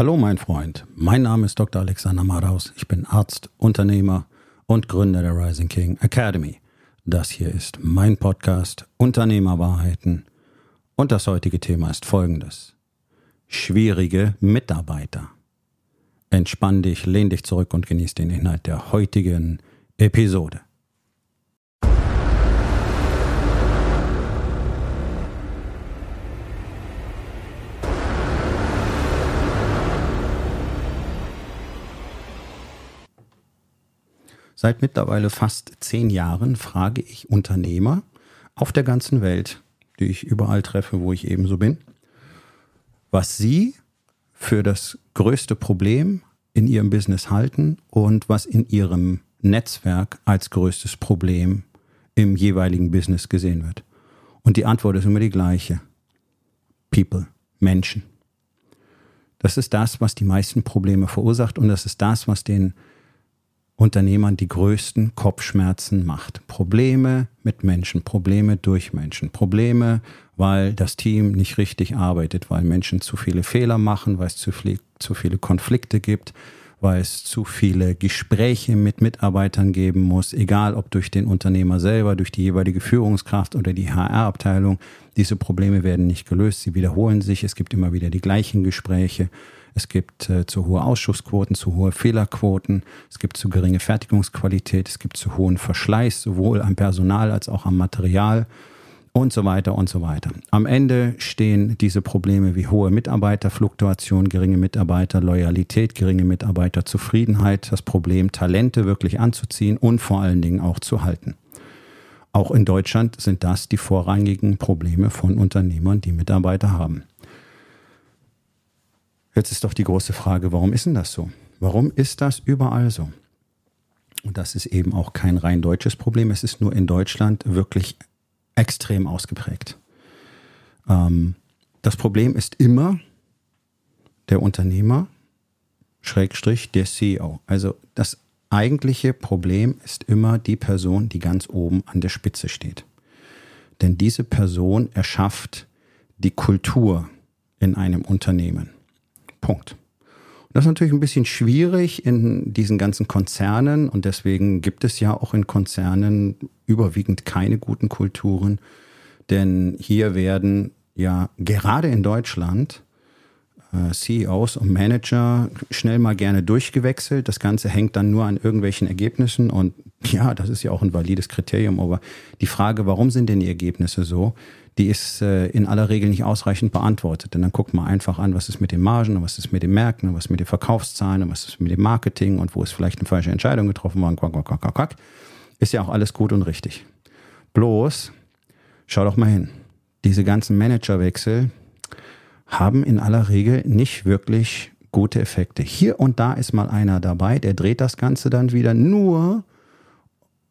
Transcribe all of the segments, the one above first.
Hallo mein Freund, mein Name ist Dr. Alexander Madaus. Ich bin Arzt, Unternehmer und Gründer der Rising King Academy. Das hier ist mein Podcast Unternehmerwahrheiten und das heutige Thema ist folgendes. Schwierige Mitarbeiter. Entspann dich, lehn dich zurück und genieß den Inhalt der heutigen Episode. Seit mittlerweile fast zehn Jahren frage ich Unternehmer auf der ganzen Welt, die ich überall treffe, wo ich ebenso bin, was sie für das größte Problem in ihrem Business halten und was in ihrem Netzwerk als größtes Problem im jeweiligen Business gesehen wird. Und die Antwort ist immer die gleiche. People, Menschen. Das ist das, was die meisten Probleme verursacht und das ist das, was den Unternehmern die größten Kopfschmerzen macht. Probleme mit Menschen, Probleme durch Menschen, Probleme, weil das Team nicht richtig arbeitet, weil Menschen zu viele Fehler machen, weil es zu, viel, zu viele Konflikte gibt, weil es zu viele Gespräche mit Mitarbeitern geben muss, egal ob durch den Unternehmer selber, durch die jeweilige Führungskraft oder die HR-Abteilung. Diese Probleme werden nicht gelöst, sie wiederholen sich, es gibt immer wieder die gleichen Gespräche. Es gibt äh, zu hohe Ausschussquoten, zu hohe Fehlerquoten, es gibt zu geringe Fertigungsqualität, es gibt zu hohen Verschleiß, sowohl am Personal als auch am Material und so weiter und so weiter. Am Ende stehen diese Probleme wie hohe Mitarbeiterfluktuation, geringe Mitarbeiterloyalität, geringe Mitarbeiterzufriedenheit, das Problem, Talente wirklich anzuziehen und vor allen Dingen auch zu halten. Auch in Deutschland sind das die vorrangigen Probleme von Unternehmern, die Mitarbeiter haben. Jetzt ist doch die große Frage, warum ist denn das so? Warum ist das überall so? Und das ist eben auch kein rein deutsches Problem, es ist nur in Deutschland wirklich extrem ausgeprägt. Ähm, das Problem ist immer der Unternehmer, Schrägstrich, der CEO. Also das eigentliche Problem ist immer die Person, die ganz oben an der Spitze steht. Denn diese Person erschafft die Kultur in einem Unternehmen. Punkt. Und das ist natürlich ein bisschen schwierig in diesen ganzen Konzernen und deswegen gibt es ja auch in Konzernen überwiegend keine guten Kulturen, denn hier werden ja gerade in Deutschland äh, CEOs und Manager schnell mal gerne durchgewechselt. Das Ganze hängt dann nur an irgendwelchen Ergebnissen und ja, das ist ja auch ein valides Kriterium, aber die Frage, warum sind denn die Ergebnisse so? Die ist äh, in aller Regel nicht ausreichend beantwortet. Denn dann guckt man einfach an, was ist mit den Margen und was ist mit den Märkten und was ist mit den Verkaufszahlen und was ist mit dem Marketing und wo ist vielleicht eine falsche Entscheidung getroffen worden. Quack, quack, quack, quack. Ist ja auch alles gut und richtig. Bloß, schau doch mal hin. Diese ganzen Managerwechsel haben in aller Regel nicht wirklich gute Effekte. Hier und da ist mal einer dabei, der dreht das Ganze dann wieder nur,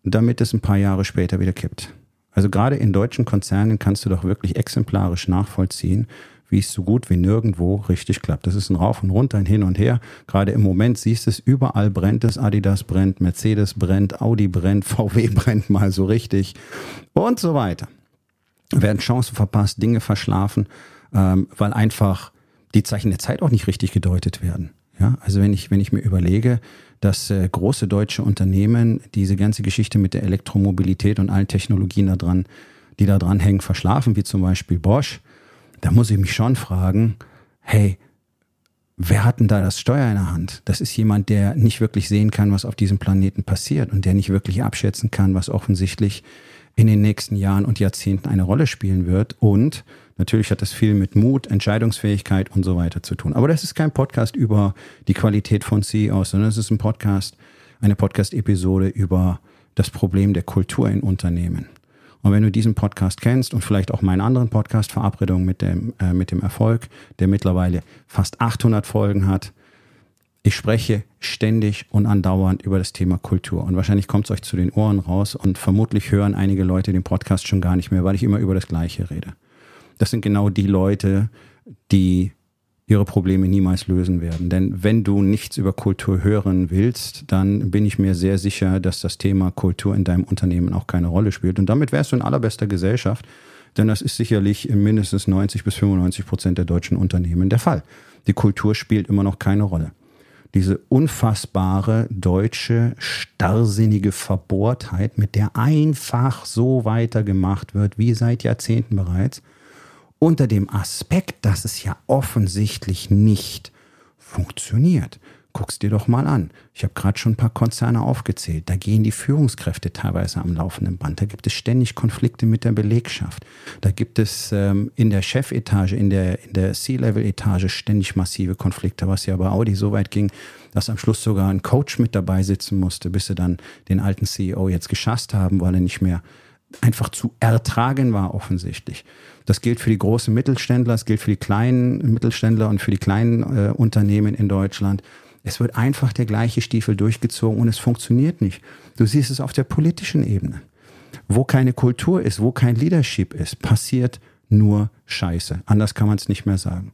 damit es ein paar Jahre später wieder kippt. Also gerade in deutschen Konzernen kannst du doch wirklich exemplarisch nachvollziehen, wie es so gut wie nirgendwo richtig klappt. Das ist ein Rauf und Runter, ein Hin und Her. Gerade im Moment siehst du es, überall brennt es. Adidas brennt, Mercedes brennt, Audi brennt, VW brennt mal so richtig und so weiter. Werden Chancen verpasst, Dinge verschlafen, ähm, weil einfach die Zeichen der Zeit auch nicht richtig gedeutet werden. Ja, also wenn ich, wenn ich mir überlege, dass äh, große deutsche Unternehmen diese ganze Geschichte mit der Elektromobilität und allen Technologien da dran, die da dran hängen, verschlafen, wie zum Beispiel Bosch, da muss ich mich schon fragen, hey, wer hat denn da das Steuer in der Hand? Das ist jemand, der nicht wirklich sehen kann, was auf diesem Planeten passiert und der nicht wirklich abschätzen kann, was offensichtlich in den nächsten Jahren und Jahrzehnten eine Rolle spielen wird und Natürlich hat das viel mit Mut, Entscheidungsfähigkeit und so weiter zu tun. Aber das ist kein Podcast über die Qualität von CEOs, sondern es ist ein Podcast, eine Podcast-Episode über das Problem der Kultur in Unternehmen. Und wenn du diesen Podcast kennst und vielleicht auch meinen anderen Podcast Verabredung mit dem, äh, mit dem Erfolg, der mittlerweile fast 800 Folgen hat, ich spreche ständig und andauernd über das Thema Kultur. Und wahrscheinlich kommt es euch zu den Ohren raus und vermutlich hören einige Leute den Podcast schon gar nicht mehr, weil ich immer über das Gleiche rede das sind genau die Leute, die ihre Probleme niemals lösen werden. Denn wenn du nichts über Kultur hören willst, dann bin ich mir sehr sicher, dass das Thema Kultur in deinem Unternehmen auch keine Rolle spielt. Und damit wärst du in allerbester Gesellschaft, denn das ist sicherlich in mindestens 90 bis 95 Prozent der deutschen Unternehmen der Fall. Die Kultur spielt immer noch keine Rolle. Diese unfassbare deutsche, starrsinnige Verbohrtheit, mit der einfach so weitergemacht wird, wie seit Jahrzehnten bereits, unter dem Aspekt, dass es ja offensichtlich nicht funktioniert. Guck's dir doch mal an. Ich habe gerade schon ein paar Konzerne aufgezählt. Da gehen die Führungskräfte teilweise am laufenden Band. Da gibt es ständig Konflikte mit der Belegschaft. Da gibt es ähm, in der Chefetage, in der, in der C-Level-Etage ständig massive Konflikte, was ja bei Audi so weit ging, dass am Schluss sogar ein Coach mit dabei sitzen musste, bis sie dann den alten CEO jetzt geschasst haben, weil er nicht mehr einfach zu ertragen war offensichtlich. Das gilt für die großen Mittelständler, es gilt für die kleinen Mittelständler und für die kleinen äh, Unternehmen in Deutschland. Es wird einfach der gleiche Stiefel durchgezogen und es funktioniert nicht. Du siehst es auf der politischen Ebene. Wo keine Kultur ist, wo kein Leadership ist, passiert nur Scheiße. Anders kann man es nicht mehr sagen.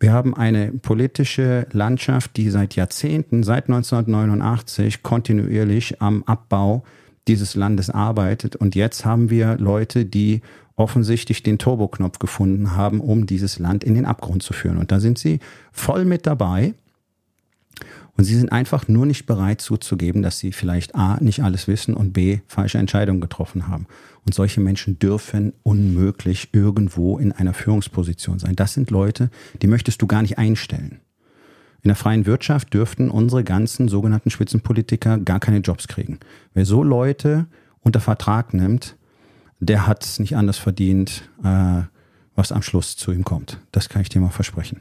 Wir haben eine politische Landschaft, die seit Jahrzehnten, seit 1989 kontinuierlich am Abbau dieses Landes arbeitet. Und jetzt haben wir Leute, die offensichtlich den Turboknopf gefunden haben, um dieses Land in den Abgrund zu führen. Und da sind sie voll mit dabei. Und sie sind einfach nur nicht bereit zuzugeben, dass sie vielleicht A, nicht alles wissen und B, falsche Entscheidungen getroffen haben. Und solche Menschen dürfen unmöglich irgendwo in einer Führungsposition sein. Das sind Leute, die möchtest du gar nicht einstellen. In der freien Wirtschaft dürften unsere ganzen sogenannten Spitzenpolitiker gar keine Jobs kriegen. Wer so Leute unter Vertrag nimmt, der hat es nicht anders verdient, äh, was am Schluss zu ihm kommt. Das kann ich dir mal versprechen.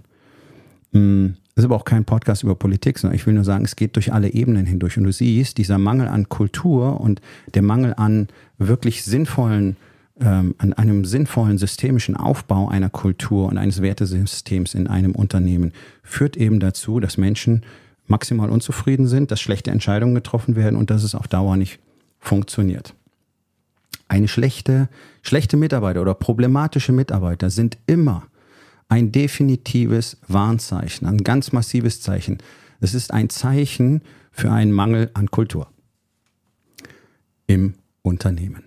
Das ist aber auch kein Podcast über Politik, sondern ich will nur sagen, es geht durch alle Ebenen hindurch. Und du siehst, dieser Mangel an Kultur und der Mangel an wirklich sinnvollen, ähm, an einem sinnvollen systemischen Aufbau einer Kultur und eines Wertesystems in einem Unternehmen führt eben dazu, dass Menschen maximal unzufrieden sind, dass schlechte Entscheidungen getroffen werden und dass es auf Dauer nicht funktioniert. Eine schlechte, schlechte Mitarbeiter oder problematische Mitarbeiter sind immer ein definitives Warnzeichen, ein ganz massives Zeichen. Es ist ein Zeichen für einen Mangel an Kultur im Unternehmen.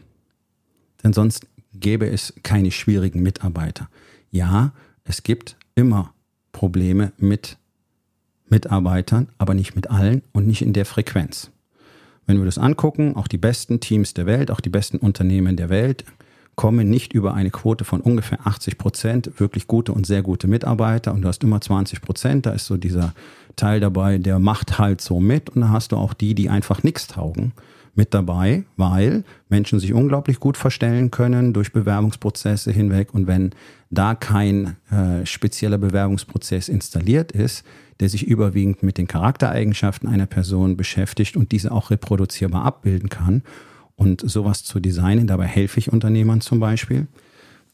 Denn sonst gäbe es keine schwierigen Mitarbeiter. Ja, es gibt immer Probleme mit Mitarbeitern, aber nicht mit allen und nicht in der Frequenz. Wenn wir das angucken, auch die besten Teams der Welt, auch die besten Unternehmen der Welt, kommen nicht über eine Quote von ungefähr 80 Prozent, wirklich gute und sehr gute Mitarbeiter. Und du hast immer 20 Prozent, da ist so dieser Teil dabei, der macht halt so mit. Und da hast du auch die, die einfach nichts taugen mit dabei, weil Menschen sich unglaublich gut verstellen können durch Bewerbungsprozesse hinweg. Und wenn da kein äh, spezieller Bewerbungsprozess installiert ist, der sich überwiegend mit den Charaktereigenschaften einer Person beschäftigt und diese auch reproduzierbar abbilden kann und sowas zu designen, dabei helfe ich Unternehmern zum Beispiel,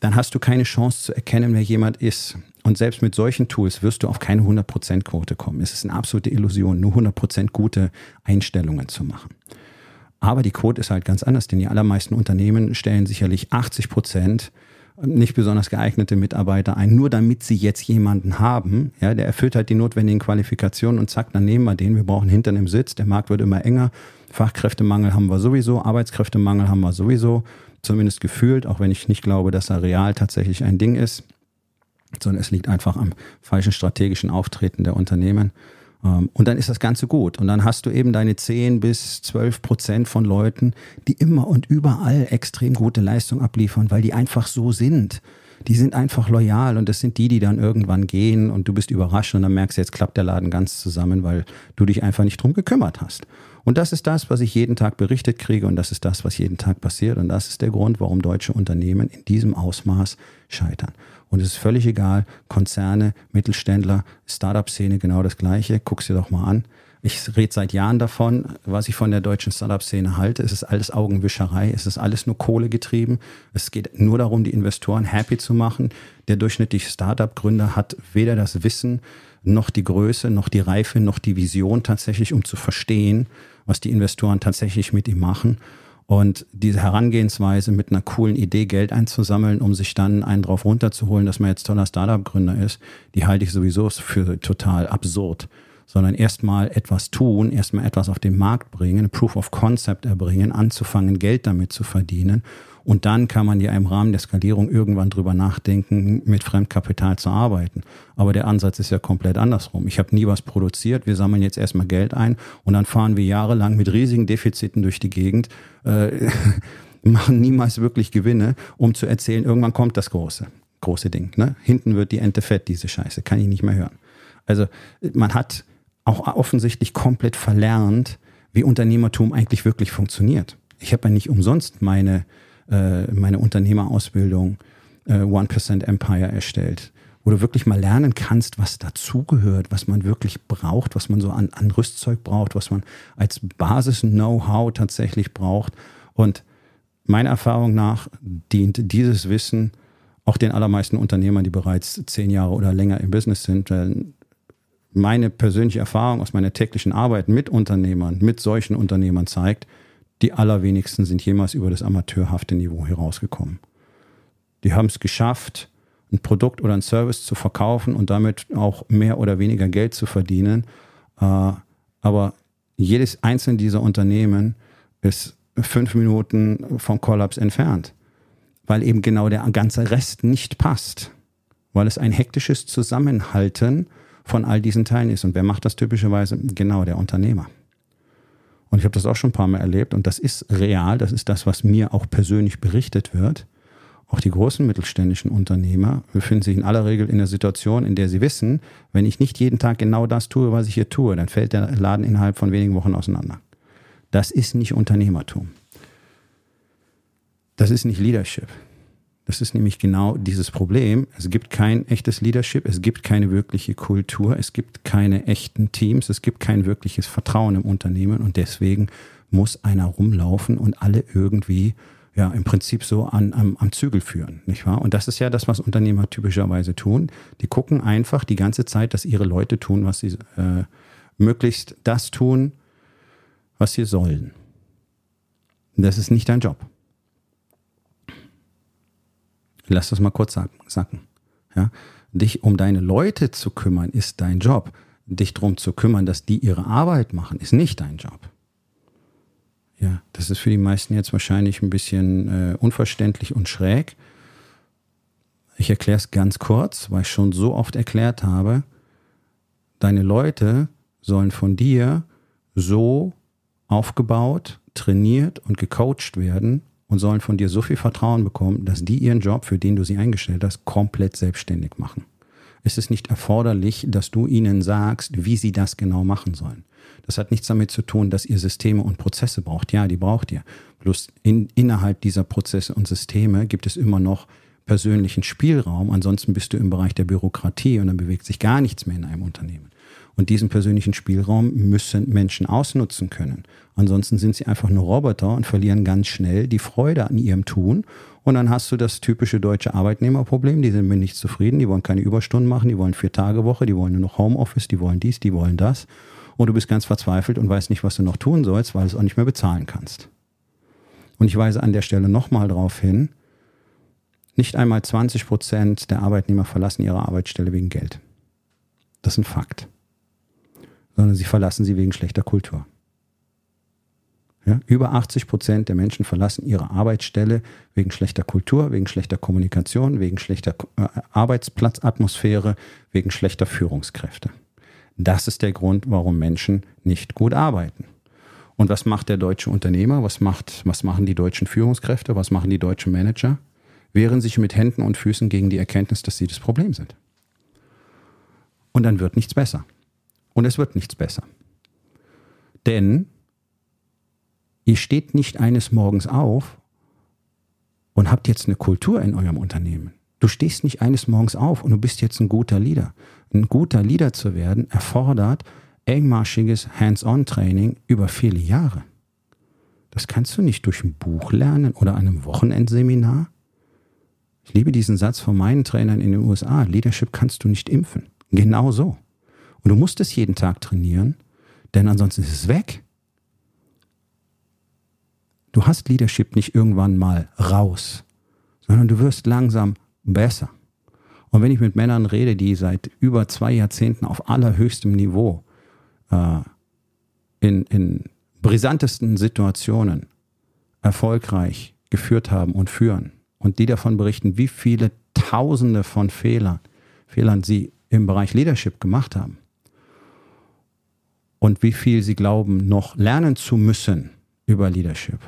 dann hast du keine Chance zu erkennen, wer jemand ist. Und selbst mit solchen Tools wirst du auf keine 100%-Quote kommen. Es ist eine absolute Illusion, nur 100% gute Einstellungen zu machen. Aber die Quote ist halt ganz anders, denn die allermeisten Unternehmen stellen sicherlich 80 Prozent nicht besonders geeignete Mitarbeiter ein, nur damit sie jetzt jemanden haben, ja, der erfüllt halt die notwendigen Qualifikationen und zack, dann nehmen wir den. Wir brauchen Hintern im Sitz, der Markt wird immer enger. Fachkräftemangel haben wir sowieso, Arbeitskräftemangel haben wir sowieso, zumindest gefühlt, auch wenn ich nicht glaube, dass er real tatsächlich ein Ding ist, sondern es liegt einfach am falschen strategischen Auftreten der Unternehmen. Ähm, und dann ist das Ganze gut. Und dann hast du eben deine 10 bis 12 Prozent von Leuten, die immer und überall extrem gute Leistung abliefern, weil die einfach so sind. Die sind einfach loyal und das sind die, die dann irgendwann gehen und du bist überrascht und dann merkst du, jetzt klappt der Laden ganz zusammen, weil du dich einfach nicht drum gekümmert hast. Und das ist das, was ich jeden Tag berichtet kriege und das ist das, was jeden Tag passiert und das ist der Grund, warum deutsche Unternehmen in diesem Ausmaß scheitern. Und es ist völlig egal, Konzerne, Mittelständler, Startup-Szene, genau das Gleiche. Guck's dir doch mal an. Ich rede seit Jahren davon, was ich von der deutschen Startup-Szene halte. Es ist alles Augenwischerei, es ist alles nur Kohle getrieben. Es geht nur darum, die Investoren happy zu machen. Der durchschnittliche Startup-Gründer hat weder das Wissen, noch die Größe, noch die Reife, noch die Vision tatsächlich, um zu verstehen, was die Investoren tatsächlich mit ihm machen. Und diese Herangehensweise mit einer coolen Idee Geld einzusammeln, um sich dann einen drauf runterzuholen, dass man jetzt toller Startup-Gründer ist, die halte ich sowieso für total absurd. Sondern erstmal etwas tun, erstmal etwas auf den Markt bringen, Proof of Concept erbringen, anzufangen, Geld damit zu verdienen Und dann kann man ja im Rahmen der Skalierung irgendwann drüber nachdenken, mit Fremdkapital zu arbeiten. Aber der Ansatz ist ja komplett andersrum. Ich habe nie was produziert, wir sammeln jetzt erstmal Geld ein und dann fahren wir jahrelang mit riesigen Defiziten durch die Gegend, äh, machen niemals wirklich Gewinne, um zu erzählen, irgendwann kommt das große, große Ding. Ne? Hinten wird die Ente fett, diese Scheiße, kann ich nicht mehr hören. Also man hat auch offensichtlich komplett verlernt, wie Unternehmertum eigentlich wirklich funktioniert. Ich habe ja nicht umsonst meine, äh, meine Unternehmerausbildung äh, 1% Empire erstellt, wo du wirklich mal lernen kannst, was dazugehört, was man wirklich braucht, was man so an, an Rüstzeug braucht, was man als Basis-Know-how tatsächlich braucht. Und meiner Erfahrung nach dient dieses Wissen auch den allermeisten Unternehmern, die bereits zehn Jahre oder länger im Business sind, meine persönliche Erfahrung aus meiner täglichen Arbeit mit Unternehmern, mit solchen Unternehmern zeigt, die allerwenigsten sind jemals über das amateurhafte Niveau herausgekommen. Die haben es geschafft, ein Produkt oder ein Service zu verkaufen und damit auch mehr oder weniger Geld zu verdienen. Äh, aber jedes einzelne dieser Unternehmen ist fünf Minuten vom Kollaps entfernt, weil eben genau der ganze Rest nicht passt, weil es ein hektisches Zusammenhalten von all diesen Teilen ist. Und wer macht das typischerweise? Genau der Unternehmer. Und ich habe das auch schon ein paar Mal erlebt und das ist real, das ist das, was mir auch persönlich berichtet wird. Auch die großen mittelständischen Unternehmer befinden sich in aller Regel in der Situation, in der sie wissen, wenn ich nicht jeden Tag genau das tue, was ich hier tue, dann fällt der Laden innerhalb von wenigen Wochen auseinander. Das ist nicht Unternehmertum. Das ist nicht Leadership. Das ist nämlich genau dieses Problem. Es gibt kein echtes Leadership, es gibt keine wirkliche Kultur, es gibt keine echten Teams, es gibt kein wirkliches Vertrauen im Unternehmen und deswegen muss einer rumlaufen und alle irgendwie ja im Prinzip so an, am, am Zügel führen, nicht wahr? Und das ist ja das, was Unternehmer typischerweise tun. Die gucken einfach die ganze Zeit, dass ihre Leute tun, was sie äh, möglichst das tun, was sie sollen. das ist nicht dein Job. Lass das mal kurz sacken. Ja? Dich um deine Leute zu kümmern, ist dein Job. Dich darum zu kümmern, dass die ihre Arbeit machen, ist nicht dein Job. Ja, das ist für die meisten jetzt wahrscheinlich ein bisschen äh, unverständlich und schräg. Ich erkläre es ganz kurz, weil ich schon so oft erklärt habe, deine Leute sollen von dir so aufgebaut, trainiert und gecoacht werden, und sollen von dir so viel Vertrauen bekommen, dass die ihren Job, für den du sie eingestellt hast, komplett selbstständig machen. Es ist nicht erforderlich, dass du ihnen sagst, wie sie das genau machen sollen. Das hat nichts damit zu tun, dass ihr Systeme und Prozesse braucht. Ja, die braucht ihr. Bloß in, innerhalb dieser Prozesse und Systeme gibt es immer noch persönlichen Spielraum. Ansonsten bist du im Bereich der Bürokratie und dann bewegt sich gar nichts mehr in einem Unternehmen. Und diesen persönlichen Spielraum müssen Menschen ausnutzen können. Ansonsten sind sie einfach nur Roboter und verlieren ganz schnell die Freude an ihrem Tun. Und dann hast du das typische deutsche Arbeitnehmerproblem. Die sind mit nichts zufrieden, die wollen keine Überstunden machen, die wollen vier Tage Woche, die wollen nur noch Homeoffice, die wollen dies, die wollen das. Und du bist ganz verzweifelt und weißt nicht, was du noch tun sollst, weil du es auch nicht mehr bezahlen kannst. Und ich weise an der Stelle nochmal darauf hin, nicht einmal 20 Prozent der Arbeitnehmer verlassen ihre Arbeitsstelle wegen Geld. Das ist ein Fakt sondern sie verlassen sie wegen schlechter Kultur. Ja, über 80 Prozent der Menschen verlassen ihre Arbeitsstelle wegen schlechter Kultur, wegen schlechter Kommunikation, wegen schlechter äh, Arbeitsplatzatmosphäre, wegen schlechter Führungskräfte. Das ist der Grund, warum Menschen nicht gut arbeiten. Und was macht der deutsche Unternehmer? Was, macht, was machen die deutschen Führungskräfte? Was machen die deutschen Manager? Wehren sich mit Händen und Füßen gegen die Erkenntnis, dass sie das Problem sind. Und dann wird nichts besser. Und es wird nichts besser. Denn ihr steht nicht eines Morgens auf und habt jetzt eine Kultur in eurem Unternehmen. Du stehst nicht eines Morgens auf und du bist jetzt ein guter Leader. Ein guter Leader zu werden erfordert engmaschiges Hands-on-Training über viele Jahre. Das kannst du nicht durch ein Buch lernen oder einem Wochenendseminar. Ich liebe diesen Satz von meinen Trainern in den USA. Leadership kannst du nicht impfen. Genau so. Und du musst es jeden Tag trainieren, denn ansonsten ist es weg. Du hast Leadership nicht irgendwann mal raus, sondern du wirst langsam besser. Und wenn ich mit Männern rede, die seit über zwei Jahrzehnten auf allerhöchstem Niveau äh, in, in brisantesten Situationen erfolgreich geführt haben und führen und die davon berichten, wie viele Tausende von Fehlern, Fehlern sie im Bereich Leadership gemacht haben und wie viel sie glauben, noch lernen zu müssen über Leadership,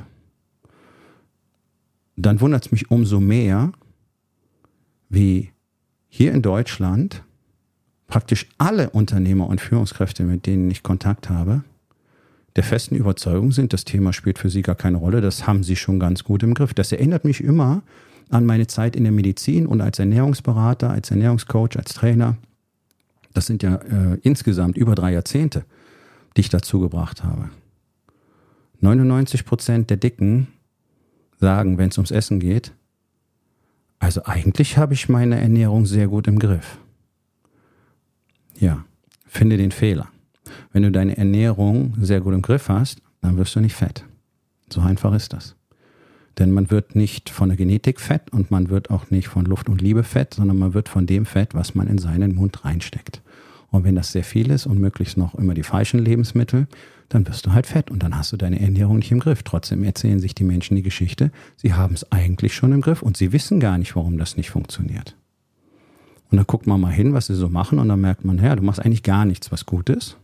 dann wundert es mich umso mehr, wie hier in Deutschland praktisch alle Unternehmer und Führungskräfte, mit denen ich Kontakt habe, der festen Überzeugung sind, das Thema spielt für sie gar keine Rolle, das haben sie schon ganz gut im Griff. Das erinnert mich immer an meine Zeit in der Medizin und als Ernährungsberater, als Ernährungscoach, als Trainer. Das sind ja äh, insgesamt über drei Jahrzehnte, die ich dazu gebracht habe. 99 Prozent der Dicken sagen, wenn es ums Essen geht, also eigentlich habe ich meine Ernährung sehr gut im Griff. Ja, finde den Fehler. Wenn du deine Ernährung sehr gut im Griff hast, dann wirst du nicht fett. So einfach ist das. Denn man wird nicht von der Genetik fett und man wird auch nicht von Luft und Liebe fett, sondern man wird von dem fett, was man in seinen Mund reinsteckt. Und wenn das sehr viel ist und möglichst noch immer die falschen Lebensmittel, dann wirst du halt fett und dann hast du deine Ernährung nicht im Griff. Trotzdem erzählen sich die Menschen die Geschichte, sie haben es eigentlich schon im Griff und sie wissen gar nicht, warum das nicht funktioniert. Und dann guckt man mal hin, was sie so machen und dann merkt man, ja, du machst eigentlich gar nichts, was gut ist.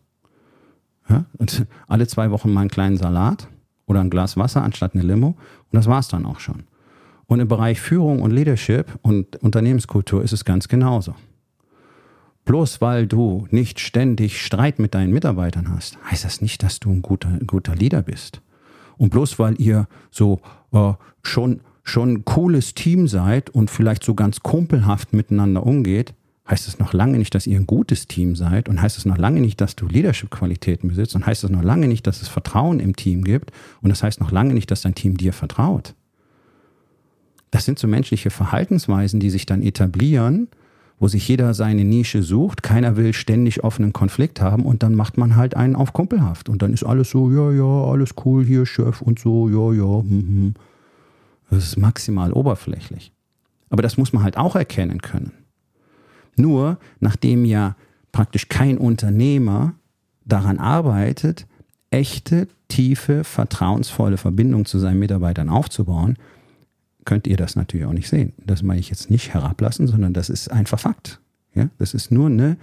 Ja? Und alle zwei Wochen mal einen kleinen Salat oder ein Glas Wasser anstatt eine Limo und das war's dann auch schon. Und im Bereich Führung und Leadership und Unternehmenskultur ist es ganz genauso. Bloß weil du nicht ständig Streit mit deinen Mitarbeitern hast, heißt das nicht, dass du ein guter, guter Leader bist. Und bloß weil ihr so äh, schon, schon ein cooles Team seid und vielleicht so ganz kumpelhaft miteinander umgeht, heißt es noch lange nicht, dass ihr ein gutes Team seid und heißt es noch lange nicht, dass du Leadership-Qualitäten besitzt und heißt es noch lange nicht, dass es Vertrauen im Team gibt und das heißt noch lange nicht, dass dein Team dir vertraut. Das sind so menschliche Verhaltensweisen, die sich dann etablieren wo sich jeder seine Nische sucht. Keiner will ständig offenen Konflikt haben und dann macht man halt einen auf Kumpelhaft. Und dann ist alles so, ja, ja, alles cool hier, Chef und so, ja, ja. Mhm. Das ist maximal oberflächlich. Aber das muss man halt auch erkennen können. Nur nachdem ja praktisch kein Unternehmer daran arbeitet, echte, tiefe, vertrauensvolle Verbindungen zu seinen Mitarbeitern aufzubauen, könnt ihr das natürlich auch nicht sehen. Das meine ich jetzt nicht herablassen, sondern das ist einfach Fakt. Ja? Das ist nur eine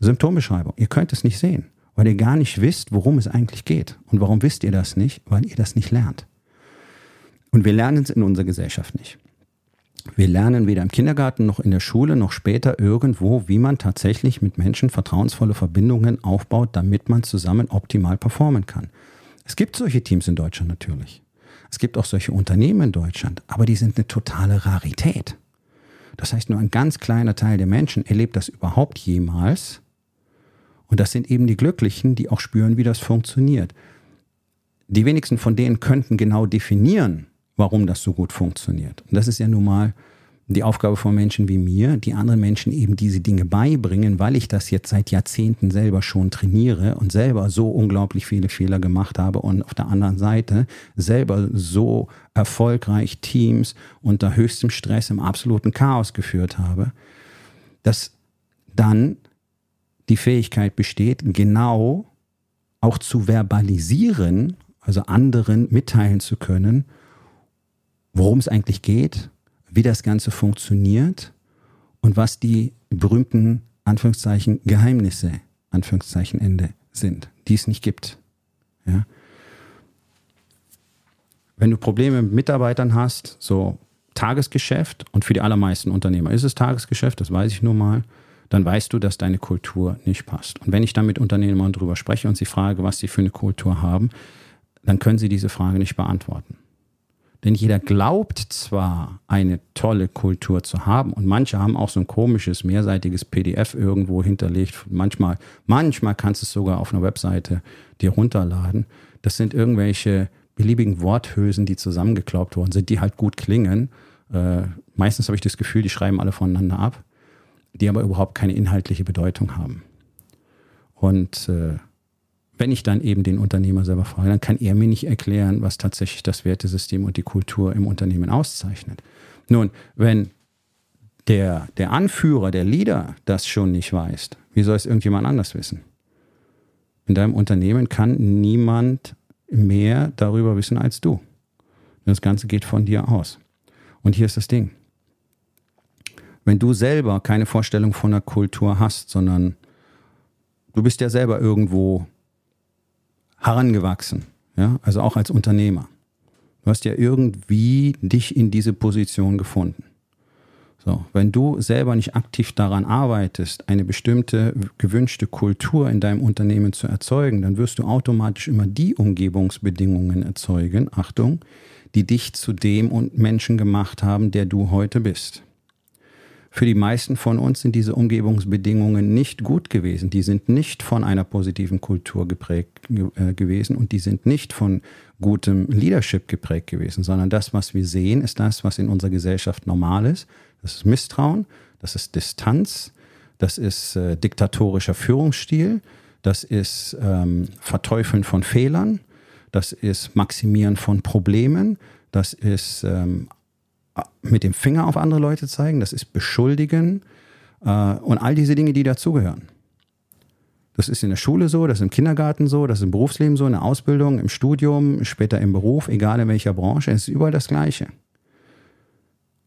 Symptombeschreibung. Ihr könnt es nicht sehen, weil ihr gar nicht wisst, worum es eigentlich geht. Und warum wisst ihr das nicht? Weil ihr das nicht lernt. Und wir lernen es in unserer Gesellschaft nicht. Wir lernen weder im Kindergarten noch in der Schule noch später irgendwo, wie man tatsächlich mit Menschen vertrauensvolle Verbindungen aufbaut, damit man zusammen optimal performen kann. Es gibt solche Teams in Deutschland natürlich. Es gibt auch solche Unternehmen in Deutschland, aber die sind eine totale Rarität. Das heißt, nur ein ganz kleiner Teil der Menschen erlebt das überhaupt jemals. Und das sind eben die Glücklichen, die auch spüren, wie das funktioniert. Die wenigsten von denen könnten genau definieren, warum das so gut funktioniert. Und das ist ja nun mal die Aufgabe von Menschen wie mir, die anderen Menschen eben diese Dinge beibringen, weil ich das jetzt seit Jahrzehnten selber schon trainiere und selber so unglaublich viele Fehler gemacht habe und auf der anderen Seite selber so erfolgreich Teams unter höchstem Stress im absoluten Chaos geführt habe, dass dann die Fähigkeit besteht, genau auch zu verbalisieren, also anderen mitteilen zu können, worum es eigentlich geht wie das Ganze funktioniert und was die berühmten Anführungszeichen Geheimnisse, Anführungszeichen Ende sind, die es nicht gibt. Ja? Wenn du Probleme mit Mitarbeitern hast, so Tagesgeschäft, und für die allermeisten Unternehmer ist es Tagesgeschäft, das weiß ich nur mal, dann weißt du, dass deine Kultur nicht passt. Und wenn ich dann mit Unternehmern darüber spreche und sie frage, was sie für eine Kultur haben, dann können sie diese Frage nicht beantworten. Denn jeder glaubt zwar, eine tolle Kultur zu haben und manche haben auch so ein komisches, mehrseitiges PDF irgendwo hinterlegt. Manchmal, manchmal kannst du es sogar auf einer Webseite dir runterladen. Das sind irgendwelche beliebigen Worthülsen, die zusammengeklaubt worden sind, die halt gut klingen. Äh, meistens habe ich das Gefühl, die schreiben alle voneinander ab, die aber überhaupt keine inhaltliche Bedeutung haben. Und äh, wenn ich dann eben den Unternehmer selber frage, dann kann er mir nicht erklären, was tatsächlich das Wertesystem und die Kultur im Unternehmen auszeichnet. Nun, wenn der, der Anführer, der Leader das schon nicht weiß, wie soll es irgendjemand anders wissen? In deinem Unternehmen kann niemand mehr darüber wissen als du. Das Ganze geht von dir aus. Und hier ist das Ding. Wenn du selber keine Vorstellung von einer Kultur hast, sondern du bist ja selber irgendwo herangewachsen, ja, also auch als Unternehmer. Du hast ja irgendwie dich in diese Position gefunden. So, wenn du selber nicht aktiv daran arbeitest, eine bestimmte gewünschte Kultur in deinem Unternehmen zu erzeugen, dann wirst du automatisch immer die Umgebungsbedingungen erzeugen, Achtung, die dich zu dem Menschen gemacht haben, der du heute bist. Für die meisten von uns sind diese Umgebungsbedingungen nicht gut gewesen. Die sind nicht von einer positiven Kultur geprägt äh, gewesen und die sind nicht von gutem Leadership geprägt gewesen, sondern das, was wir sehen, ist das, was in unserer Gesellschaft normal ist. Das ist Misstrauen, das ist Distanz, das ist äh, diktatorischer Führungsstil, das ist ähm, Verteufeln von Fehlern, das ist Maximieren von Problemen, das ist ähm, mit dem Finger auf andere Leute zeigen, das ist beschuldigen äh, und all diese Dinge, die dazugehören. Das ist in der Schule so, das ist im Kindergarten so, das ist im Berufsleben so, in der Ausbildung, im Studium, später im Beruf, egal in welcher Branche, es ist überall das Gleiche.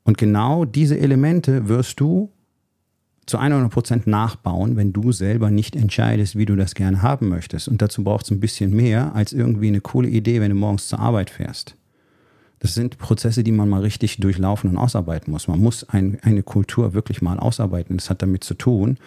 Und genau diese Elemente wirst du zu 100 Prozent nachbauen, wenn du selber nicht entscheidest, wie du das gerne haben möchtest. Und dazu braucht es ein bisschen mehr als irgendwie eine coole Idee, wenn du morgens zur Arbeit fährst. Das sind Prozesse, die man mal richtig durchlaufen und ausarbeiten muss. Man muss ein, eine Kultur wirklich mal ausarbeiten. Das hat damit zu tun,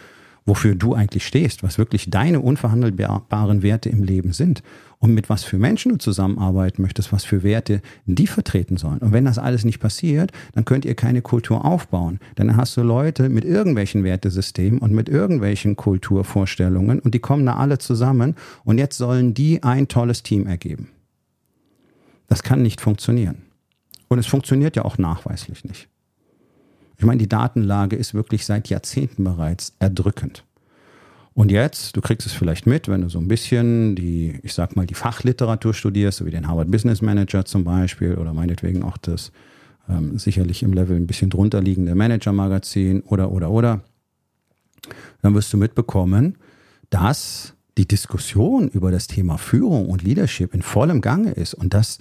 wofür du eigentlich stehst, was wirklich deine unverhandelbaren Werte im Leben sind und mit was für Menschen du zusammenarbeiten möchtest, was für Werte die vertreten sollen. Und wenn das alles nicht passiert, dann könnt ihr keine Kultur aufbauen. Dann hast du Leute mit irgendwelchen Wertesystemen und mit irgendwelchen Kulturvorstellungen und die kommen da alle zusammen und jetzt sollen die ein tolles Team ergeben. Das kann nicht funktionieren. Und es funktioniert ja auch nachweislich nicht. Ich meine, die Datenlage ist wirklich seit Jahrzehnten bereits erdrückend. Und jetzt, du kriegst es vielleicht mit, wenn du so ein bisschen die, ich sag mal, die Fachliteratur studierst, so wie den Harvard Business Manager zum Beispiel oder meinetwegen auch das ähm, sicherlich im Level ein bisschen drunter liegende Manager-Magazin oder, oder, oder, dann wirst du mitbekommen, dass die Diskussion über das Thema Führung und Leadership in vollem Gange ist und dass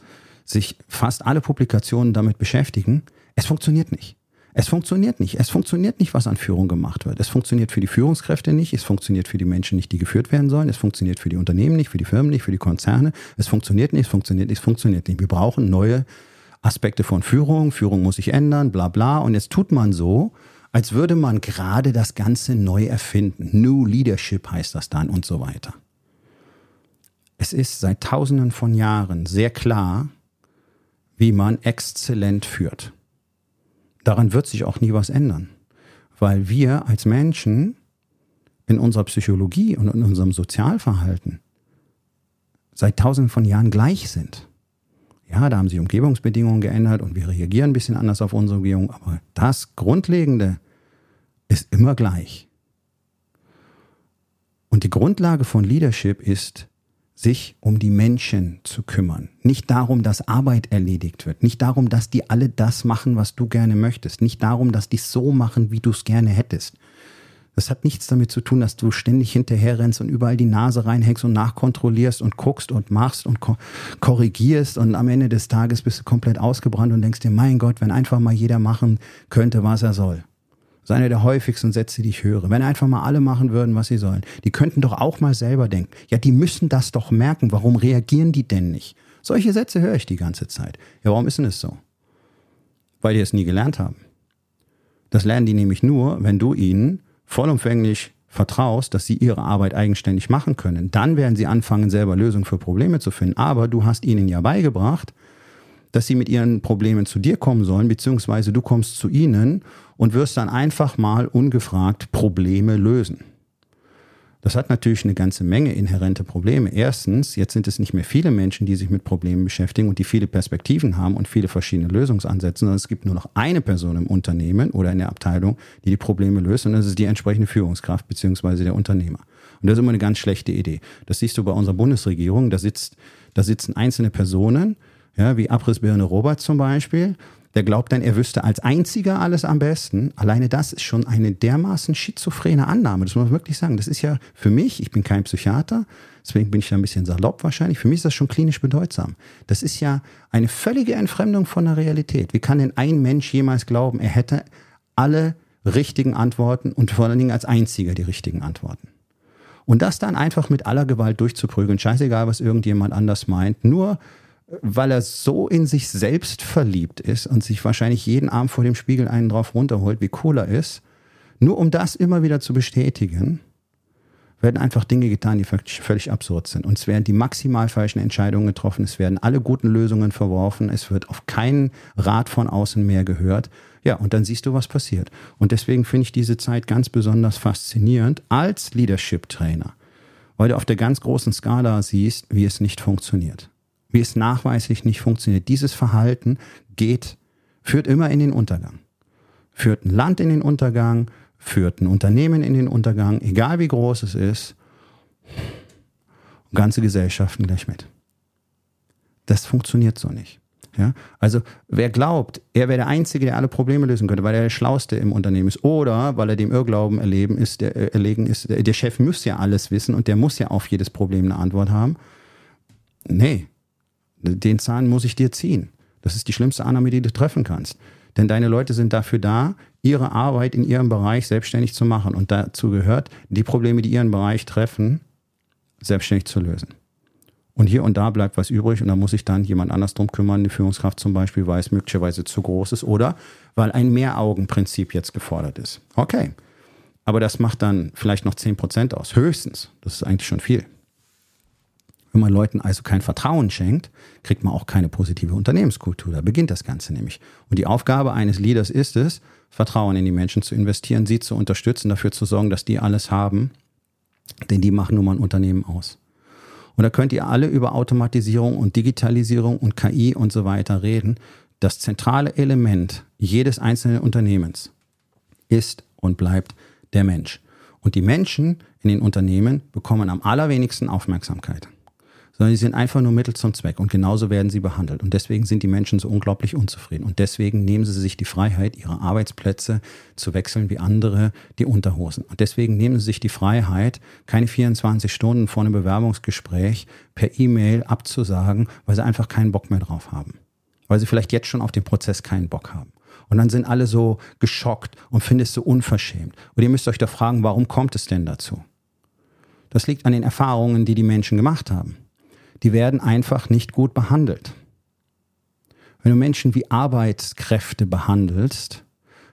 sich fast alle Publikationen damit beschäftigen, es funktioniert nicht. Es funktioniert nicht. Es funktioniert nicht, was an Führung gemacht wird. Es funktioniert für die Führungskräfte nicht. Es funktioniert für die Menschen nicht, die geführt werden sollen. Es funktioniert für die Unternehmen nicht, für die Firmen nicht, für die Konzerne. Es funktioniert nicht, es funktioniert nicht, es funktioniert nicht. Wir brauchen neue Aspekte von Führung. Führung muss sich ändern, bla bla. Und jetzt tut man so, als würde man gerade das Ganze neu erfinden. New Leadership heißt das dann und so weiter. Es ist seit Tausenden von Jahren sehr klar, wie man exzellent führt. Daran wird sich auch nie was ändern, weil wir als Menschen in unserer Psychologie und in unserem Sozialverhalten seit tausenden von Jahren gleich sind. Ja, da haben sich Umgebungsbedingungen geändert und wir reagieren ein bisschen anders auf unsere Umgebung, aber das Grundlegende ist immer gleich. Und die Grundlage von Leadership ist, sich um die Menschen zu kümmern. Nicht darum, dass Arbeit erledigt wird. Nicht darum, dass die alle das machen, was du gerne möchtest. Nicht darum, dass die so machen, wie du es gerne hättest. Das hat nichts damit zu tun, dass du ständig hinterher rennst und überall die Nase reinhängst und nachkontrollierst und guckst und machst und korrigierst und am Ende des Tages bist du komplett ausgebrannt und denkst dir, mein Gott, wenn einfach mal jeder machen könnte, was er soll. Das ist einer der häufigsten Sätze, die ich höre. Wenn einfach mal alle machen würden, was sie sollen. Die könnten doch auch mal selber denken. Ja, die müssen das doch merken. Warum reagieren die denn nicht? Solche Sätze höre ich die ganze Zeit. Ja, warum ist denn das so? Weil die es nie gelernt haben. Das lernen die nämlich nur, wenn du ihnen vollumfänglich vertraust, dass sie ihre Arbeit eigenständig machen können. Dann werden sie anfangen, selber Lösungen für Probleme zu finden. Aber du hast ihnen ja beigebracht, dass sie mit ihren Problemen zu dir kommen sollen, beziehungsweise du kommst zu ihnen und wirst dann einfach mal ungefragt Probleme lösen. Das hat natürlich eine ganze Menge inhärente Probleme. Erstens, jetzt sind es nicht mehr viele Menschen, die sich mit Problemen beschäftigen und die viele Perspektiven haben und viele verschiedene Lösungsansätze, sondern es gibt nur noch eine Person im Unternehmen oder in der Abteilung, die die Probleme löst und das ist die entsprechende Führungskraft beziehungsweise der Unternehmer. Und das ist immer eine ganz schlechte Idee. Das siehst du bei unserer Bundesregierung. Da sitzt, da sitzen einzelne Personen, ja, wie Abrissbirne Robert zum Beispiel, der glaubt dann, er wüsste als einziger alles am besten. Alleine das ist schon eine dermaßen schizophrene Annahme. Das muss man wirklich sagen. Das ist ja für mich, ich bin kein Psychiater, deswegen bin ich da ein bisschen salopp wahrscheinlich. Für mich ist das schon klinisch bedeutsam. Das ist ja eine völlige Entfremdung von der Realität. Wie kann denn ein Mensch jemals glauben, er hätte alle richtigen Antworten und vor allen Dingen als einziger die richtigen Antworten? Und das dann einfach mit aller Gewalt durchzuprügeln, scheißegal, was irgendjemand anders meint, nur weil er so in sich selbst verliebt ist und sich wahrscheinlich jeden Abend vor dem Spiegel einen drauf runterholt, wie Cola ist, nur um das immer wieder zu bestätigen, werden einfach Dinge getan, die völlig absurd sind. Und es werden die maximal falschen Entscheidungen getroffen, es werden alle guten Lösungen verworfen, es wird auf keinen Rat von außen mehr gehört. Ja, und dann siehst du, was passiert. Und deswegen finde ich diese Zeit ganz besonders faszinierend als Leadership-Trainer, weil du auf der ganz großen Skala siehst, wie es nicht funktioniert wie es nachweislich nicht funktioniert. Dieses Verhalten geht, führt immer in den Untergang. Führt ein Land in den Untergang, führt ein Unternehmen in den Untergang, egal wie groß es ist, ganze Gesellschaften gleich mit. Das funktioniert so nicht. Ja? Also wer glaubt, er wäre der Einzige, der alle Probleme lösen könnte, weil er der Schlauste im Unternehmen ist oder weil er dem Irrglauben erleben ist, der, äh, erlegen ist, der Chef muss ja alles wissen und der muss ja auf jedes Problem eine Antwort haben. Nee, den Zahn muss ich dir ziehen. Das ist die schlimmste Annahme, die du treffen kannst. Denn deine Leute sind dafür da, ihre Arbeit in ihrem Bereich selbstständig zu machen. Und dazu gehört, die Probleme, die ihren Bereich treffen, selbstständig zu lösen. Und hier und da bleibt was übrig und da muss sich dann jemand anders drum kümmern, die Führungskraft zum Beispiel, weil es möglicherweise zu groß ist oder weil ein Mehraugenprinzip jetzt gefordert ist. Okay. Aber das macht dann vielleicht noch 10% aus. Höchstens. Das ist eigentlich schon viel. Wenn man Leuten also kein Vertrauen schenkt, kriegt man auch keine positive Unternehmenskultur. Da beginnt das Ganze nämlich. Und die Aufgabe eines Leaders ist es, Vertrauen in die Menschen zu investieren, sie zu unterstützen, dafür zu sorgen, dass die alles haben, denn die machen nun mal ein Unternehmen aus. Und da könnt ihr alle über Automatisierung und Digitalisierung und KI und so weiter reden. Das zentrale Element jedes einzelnen Unternehmens ist und bleibt der Mensch. Und die Menschen in den Unternehmen bekommen am allerwenigsten Aufmerksamkeit sondern sie sind einfach nur Mittel zum Zweck und genauso werden sie behandelt. Und deswegen sind die Menschen so unglaublich unzufrieden. Und deswegen nehmen sie sich die Freiheit, ihre Arbeitsplätze zu wechseln wie andere die Unterhosen. Und deswegen nehmen sie sich die Freiheit, keine 24 Stunden vor einem Bewerbungsgespräch per E-Mail abzusagen, weil sie einfach keinen Bock mehr drauf haben. Weil sie vielleicht jetzt schon auf den Prozess keinen Bock haben. Und dann sind alle so geschockt und finden es so unverschämt. Und ihr müsst euch doch fragen, warum kommt es denn dazu? Das liegt an den Erfahrungen, die die Menschen gemacht haben die werden einfach nicht gut behandelt. Wenn du Menschen wie Arbeitskräfte behandelst,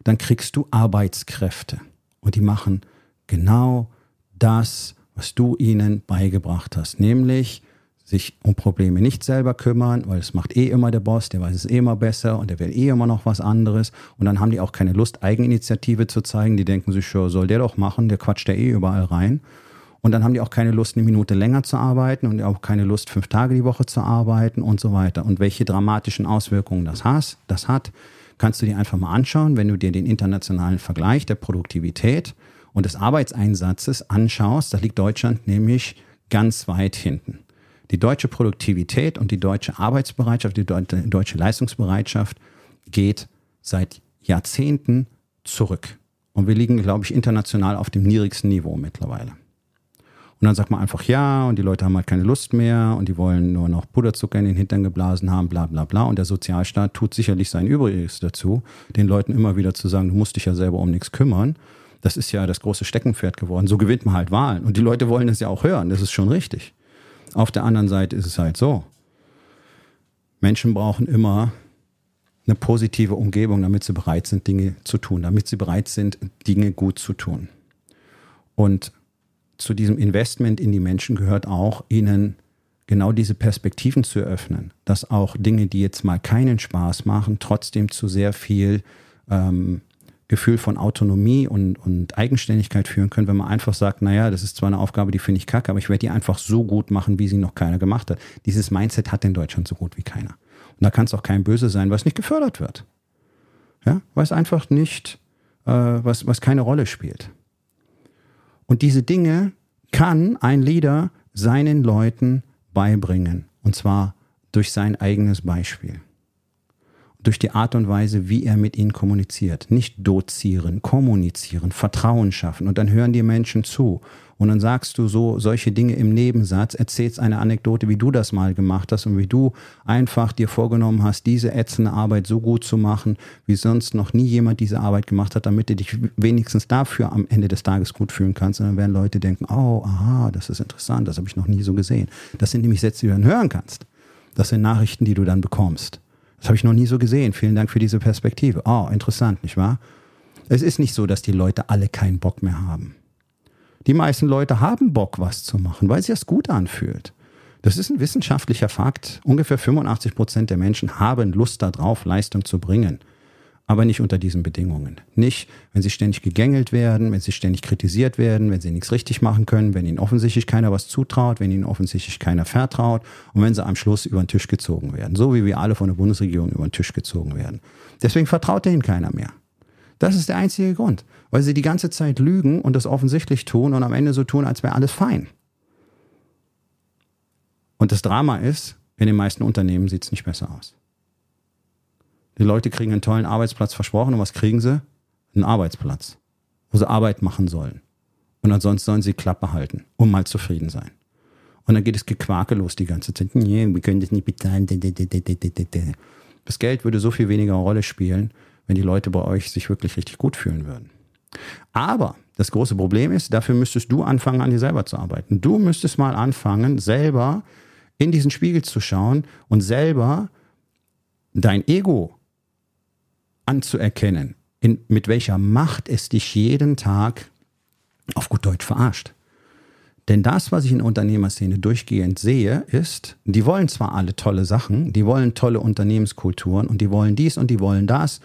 dann kriegst du Arbeitskräfte. Und die machen genau das, was du ihnen beigebracht hast, nämlich sich um Probleme nicht selber kümmern, weil es macht eh immer der Boss, der weiß es eh immer besser und der will eh immer noch was anderes. Und dann haben die auch keine Lust, Eigeninitiative zu zeigen. Die denken sich schon, soll der doch machen, der quatscht ja eh überall rein. Und dann haben die auch keine Lust, eine Minute länger zu arbeiten und auch keine Lust, fünf Tage die Woche zu arbeiten und so weiter. Und welche dramatischen Auswirkungen das, has, das hat, kannst du dir einfach mal anschauen, wenn du dir den internationalen Vergleich der Produktivität und des Arbeitseinsatzes anschaust. Da liegt Deutschland nämlich ganz weit hinten. Die deutsche Produktivität und die deutsche Arbeitsbereitschaft, die deutsche Leistungsbereitschaft geht seit Jahrzehnten zurück. Und wir liegen, glaube ich, international auf dem niedrigsten Niveau mittlerweile. Und dann sagt man einfach ja und die Leute haben halt keine Lust mehr und die wollen nur noch Puderzucker in den Hintern geblasen haben, bla bla bla. Und der Sozialstaat tut sicherlich sein Übriges dazu, den Leuten immer wieder zu sagen, du musst dich ja selber um nichts kümmern. Das ist ja das große Steckenpferd geworden. So gewinnt man halt Wahlen. Und die Leute wollen es ja auch hören. Das ist schon richtig. Auf der anderen Seite ist es halt so. Menschen brauchen immer eine positive Umgebung, damit sie bereit sind, Dinge zu tun, damit sie bereit sind, Dinge gut zu tun. Und zu diesem Investment in die Menschen gehört auch, ihnen genau diese Perspektiven zu eröffnen, dass auch Dinge, die jetzt mal keinen Spaß machen, trotzdem zu sehr viel ähm, Gefühl von Autonomie und, und Eigenständigkeit führen können, wenn man einfach sagt, naja, das ist zwar eine Aufgabe, die finde ich kacke, aber ich werde die einfach so gut machen, wie sie noch keiner gemacht hat. Dieses Mindset hat in Deutschland so gut wie keiner. Und da kann es auch kein Böse sein, was nicht gefördert wird. Ja, weil es einfach nicht, äh, was, was keine Rolle spielt. Und diese Dinge kann ein Leader seinen Leuten beibringen. Und zwar durch sein eigenes Beispiel. Durch die Art und Weise, wie er mit ihnen kommuniziert. Nicht dozieren, kommunizieren, Vertrauen schaffen und dann hören die Menschen zu. Und dann sagst du so solche Dinge im Nebensatz, erzählst eine Anekdote, wie du das mal gemacht hast und wie du einfach dir vorgenommen hast, diese ätzende Arbeit so gut zu machen, wie sonst noch nie jemand diese Arbeit gemacht hat, damit du dich wenigstens dafür am Ende des Tages gut fühlen kannst. Und dann werden Leute denken, oh, aha, das ist interessant, das habe ich noch nie so gesehen. Das sind nämlich Sätze, die du dann hören kannst. Das sind Nachrichten, die du dann bekommst. Das habe ich noch nie so gesehen. Vielen Dank für diese Perspektive. Oh, interessant, nicht wahr? Es ist nicht so, dass die Leute alle keinen Bock mehr haben. Die meisten Leute haben Bock, was zu machen, weil sich das gut anfühlt. Das ist ein wissenschaftlicher Fakt. Ungefähr 85 Prozent der Menschen haben Lust darauf, Leistung zu bringen. Aber nicht unter diesen Bedingungen. Nicht, wenn sie ständig gegängelt werden, wenn sie ständig kritisiert werden, wenn sie nichts richtig machen können, wenn ihnen offensichtlich keiner was zutraut, wenn ihnen offensichtlich keiner vertraut und wenn sie am Schluss über den Tisch gezogen werden. So wie wir alle von der Bundesregierung über den Tisch gezogen werden. Deswegen vertraut ihnen keiner mehr. Das ist der einzige Grund, weil sie die ganze Zeit lügen und das offensichtlich tun und am Ende so tun, als wäre alles fein. Und das Drama ist, in den meisten Unternehmen sieht es nicht besser aus. Die Leute kriegen einen tollen Arbeitsplatz versprochen und was kriegen sie? Einen Arbeitsplatz, wo sie Arbeit machen sollen. Und ansonsten sollen sie Klappe halten und mal zufrieden sein. Und dann geht es Gequake los die ganze Zeit. Nee, wir können das nicht bezahlen. Das Geld würde so viel weniger Rolle spielen, wenn die Leute bei euch sich wirklich richtig gut fühlen würden. Aber das große Problem ist, dafür müsstest du anfangen, an dir selber zu arbeiten. Du müsstest mal anfangen, selber in diesen Spiegel zu schauen und selber dein Ego anzuerkennen, in, mit welcher Macht es dich jeden Tag auf gut Deutsch verarscht. Denn das, was ich in der Unternehmerszene durchgehend sehe, ist, die wollen zwar alle tolle Sachen, die wollen tolle Unternehmenskulturen und die wollen dies und die wollen das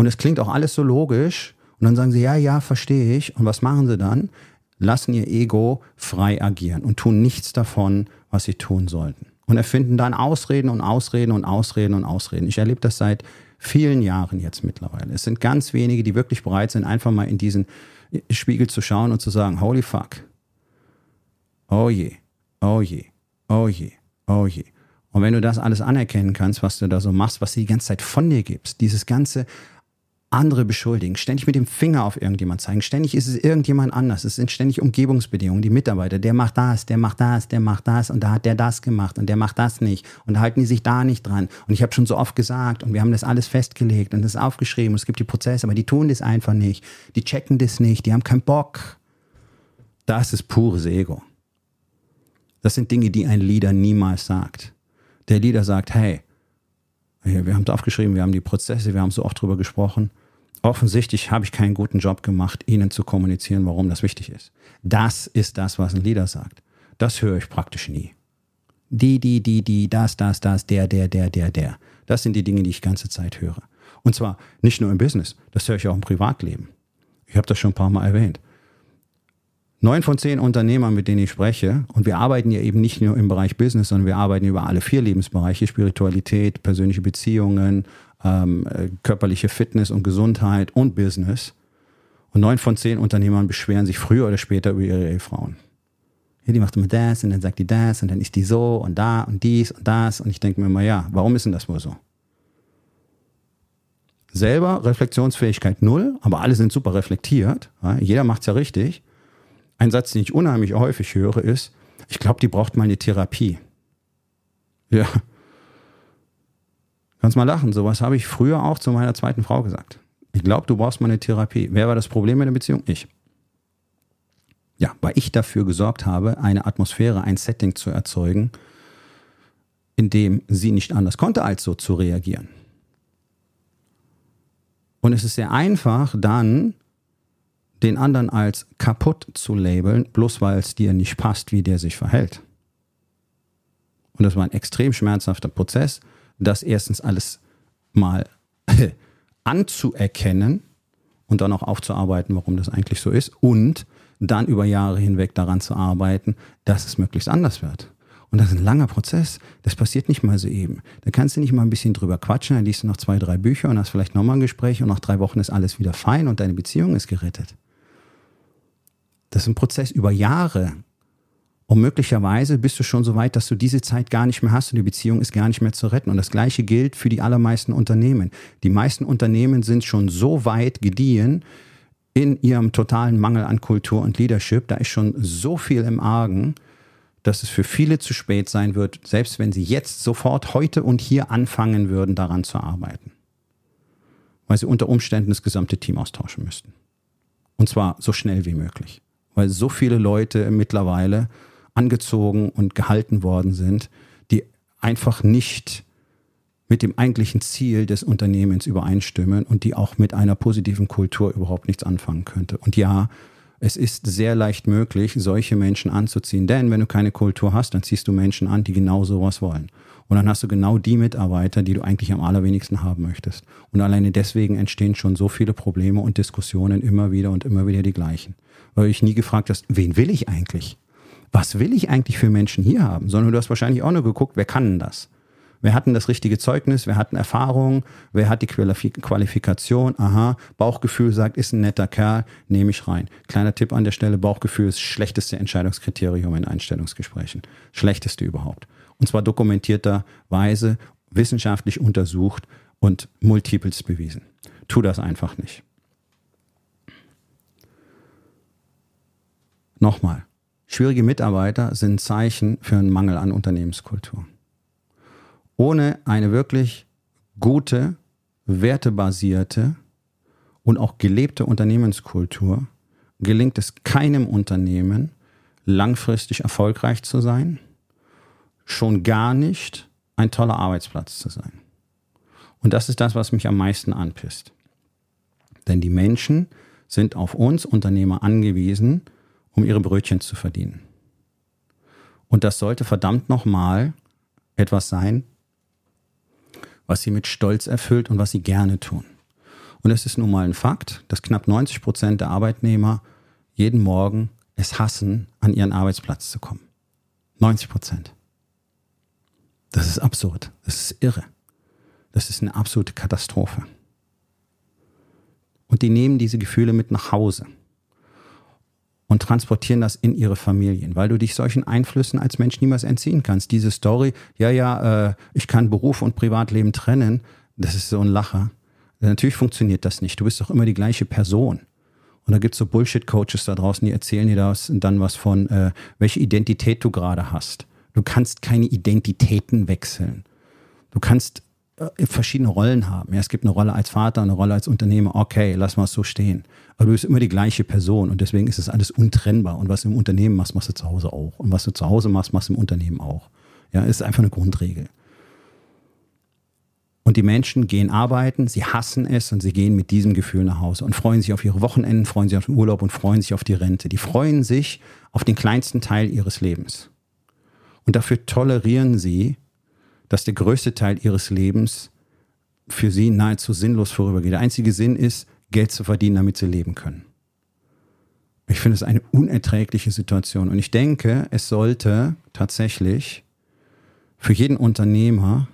und es klingt auch alles so logisch. Und dann sagen sie, ja, ja, verstehe ich. Und was machen sie dann? Lassen ihr Ego frei agieren und tun nichts davon, was sie tun sollten. Und erfinden dann Ausreden und Ausreden und Ausreden und Ausreden. Ich erlebe das seit vielen Jahren jetzt mittlerweile. Es sind ganz wenige, die wirklich bereit sind, einfach mal in diesen Spiegel zu schauen und zu sagen, holy fuck. Oh je, oh je, oh je, oh je. Und wenn du das alles anerkennen kannst, was du da so machst, was du die ganze Zeit von dir gibst, dieses ganze andere beschuldigen, ständig mit dem Finger auf irgendjemand zeigen, ständig ist es irgendjemand anders, es sind ständig Umgebungsbedingungen, die Mitarbeiter, der macht das, der macht das, der macht das und da hat der das gemacht und der macht das nicht und da halten die sich da nicht dran und ich habe schon so oft gesagt und wir haben das alles festgelegt und das aufgeschrieben und es gibt die Prozesse, aber die tun das einfach nicht, die checken das nicht, die haben keinen Bock. Das ist pures Ego. Das sind Dinge, die ein Leader niemals sagt. Der Leader sagt, hey, wir haben es aufgeschrieben, wir haben die Prozesse, wir haben so oft drüber gesprochen offensichtlich habe ich keinen guten Job gemacht, Ihnen zu kommunizieren, warum das wichtig ist. Das ist das, was ein Leader sagt. Das höre ich praktisch nie. Die, die, die, die, das, das, das, der, der, der, der, der. Das sind die Dinge, die ich ganze Zeit höre. Und zwar nicht nur im Business, das höre ich auch im Privatleben. Ich habe das schon ein paar Mal erwähnt. Neun von zehn Unternehmern, mit denen ich spreche, und wir arbeiten ja eben nicht nur im Bereich Business, sondern wir arbeiten über alle vier Lebensbereiche, Spiritualität, persönliche Beziehungen, ähm, äh, körperliche Fitness und Gesundheit und Business. Und neun von zehn Unternehmern beschweren sich früher oder später über ihre Ehefrauen. Ja, die macht immer das und dann sagt die das und dann ist die so und da und dies und das. Und ich denke mir immer, ja, warum ist denn das wohl so? Selber Reflexionsfähigkeit null, aber alle sind super reflektiert. Ja, jeder macht's ja richtig. Ein Satz, den ich unheimlich häufig höre, ist, ich glaube, die braucht mal eine Therapie. Ja, Kannst mal lachen, sowas habe ich früher auch zu meiner zweiten Frau gesagt. Ich glaube, du brauchst mal eine Therapie. Wer war das Problem in der Beziehung? Ich. Ja, weil ich dafür gesorgt habe, eine Atmosphäre, ein Setting zu erzeugen, in dem sie nicht anders konnte, als so zu reagieren. Und es ist sehr einfach, dann den anderen als kaputt zu labeln, bloß weil es dir nicht passt, wie der sich verhält. Und das war ein extrem schmerzhafter Prozess, das erstens alles mal anzuerkennen und dann auch aufzuarbeiten, warum das eigentlich so ist und dann über Jahre hinweg daran zu arbeiten, dass es möglichst anders wird. Und das ist ein langer Prozess. Das passiert nicht mal so eben. Da kannst du nicht mal ein bisschen drüber quatschen, dann liest du noch zwei, drei Bücher und hast vielleicht nochmal ein Gespräch und nach drei Wochen ist alles wieder fein und deine Beziehung ist gerettet. Das ist ein Prozess über Jahre. Und möglicherweise bist du schon so weit, dass du diese Zeit gar nicht mehr hast und die Beziehung ist gar nicht mehr zu retten. Und das Gleiche gilt für die allermeisten Unternehmen. Die meisten Unternehmen sind schon so weit gediehen in ihrem totalen Mangel an Kultur und Leadership. Da ist schon so viel im Argen, dass es für viele zu spät sein wird, selbst wenn sie jetzt sofort heute und hier anfangen würden, daran zu arbeiten. Weil sie unter Umständen das gesamte Team austauschen müssten. Und zwar so schnell wie möglich. Weil so viele Leute mittlerweile angezogen und gehalten worden sind, die einfach nicht mit dem eigentlichen Ziel des Unternehmens übereinstimmen und die auch mit einer positiven Kultur überhaupt nichts anfangen könnte. Und ja, es ist sehr leicht möglich, solche Menschen anzuziehen. Denn wenn du keine Kultur hast, dann ziehst du Menschen an, die genau sowas wollen. Und dann hast du genau die Mitarbeiter, die du eigentlich am allerwenigsten haben möchtest. Und alleine deswegen entstehen schon so viele Probleme und Diskussionen immer wieder und immer wieder die gleichen. Weil ich nie gefragt hast, wen will ich eigentlich? was will ich eigentlich für Menschen hier haben, sondern du hast wahrscheinlich auch nur geguckt, wer kann denn das? Wer hat denn das richtige Zeugnis? Wer hat eine Erfahrung? Wer hat die Qualifikation? Aha, Bauchgefühl sagt, ist ein netter Kerl, nehme ich rein. Kleiner Tipp an der Stelle, Bauchgefühl ist schlechteste Entscheidungskriterium in Einstellungsgesprächen. Schlechteste überhaupt. Und zwar dokumentierterweise, wissenschaftlich untersucht und multiples bewiesen. Tu das einfach nicht. Nochmal. Schwierige Mitarbeiter sind Zeichen für einen Mangel an Unternehmenskultur. Ohne eine wirklich gute, wertebasierte und auch gelebte Unternehmenskultur gelingt es keinem Unternehmen, langfristig erfolgreich zu sein, schon gar nicht ein toller Arbeitsplatz zu sein. Und das ist das, was mich am meisten anpisst. Denn die Menschen sind auf uns Unternehmer angewiesen, um ihre Brötchen zu verdienen. Und das sollte verdammt nochmal etwas sein, was sie mit Stolz erfüllt und was sie gerne tun. Und es ist nun mal ein Fakt, dass knapp 90 Prozent der Arbeitnehmer jeden Morgen es hassen, an ihren Arbeitsplatz zu kommen. 90 Prozent. Das ist absurd. Das ist irre. Das ist eine absolute Katastrophe. Und die nehmen diese Gefühle mit nach Hause und transportieren das in ihre Familien, weil du dich solchen Einflüssen als Mensch niemals entziehen kannst. Diese Story, ja, ja, äh, ich kann Beruf und Privatleben trennen, das ist so ein Lacher. Natürlich funktioniert das nicht. Du bist doch immer die gleiche Person. Und da gibt es so Bullshit-Coaches da draußen, die erzählen dir das, dann was von, äh, welche Identität du gerade hast. Du kannst keine Identitäten wechseln. Du kannst äh, verschiedene Rollen haben. Ja, es gibt eine Rolle als Vater, eine Rolle als Unternehmer. Okay, lass mal es so stehen. Aber du bist immer die gleiche Person und deswegen ist es alles untrennbar. Und was du im Unternehmen machst, machst du zu Hause auch. Und was du zu Hause machst, machst du im Unternehmen auch. Ja, ist einfach eine Grundregel. Und die Menschen gehen arbeiten, sie hassen es und sie gehen mit diesem Gefühl nach Hause und freuen sich auf ihre Wochenenden, freuen sich auf den Urlaub und freuen sich auf die Rente. Die freuen sich auf den kleinsten Teil ihres Lebens. Und dafür tolerieren sie dass der größte Teil ihres Lebens für sie nahezu sinnlos vorübergeht. Der einzige Sinn ist, Geld zu verdienen, damit sie leben können. Ich finde es eine unerträgliche Situation. Und ich denke, es sollte tatsächlich für jeden Unternehmer